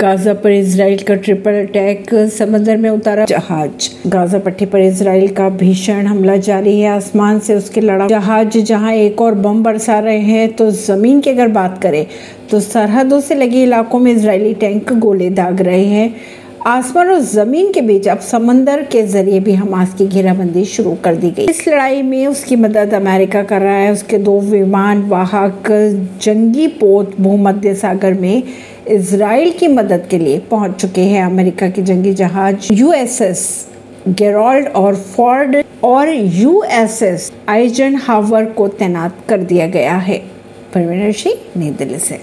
Gaza पर Israel का triple attack, समंदर में उतारा जहाज़। गाजा पट्टी पर इसराइल का भीषण हमला जारी है। आसमान से उसके लड़ा जहाज़, जहाँ एक और बम बरसा रहे हैं। तो ज़मीन की अगर बात करें तो सरहदों से लगे इलाकों में इसराइली टैंक गोले दाग रहे हैं। आसमान और ज़मीन के बीच अब समंदर के ज़रिए भी हमास की घेराबंदी शुरू कर दी गई। इस लड़ाई में उसकी मदद अमेरिका कर रहा है। उसके दो विमान, वाहक, जंगी पोत भूमध्य सागर में इसराइल की मदद के लिए पहुँच चुके हैं। अमेरिका के जंगी जहाज़ यूएसएस गेरोल्ड और फोर्ड और यूएसएस आइजन हावर को तैनात कर दिया गया है। परवीन सिंह नई दिल्ली से।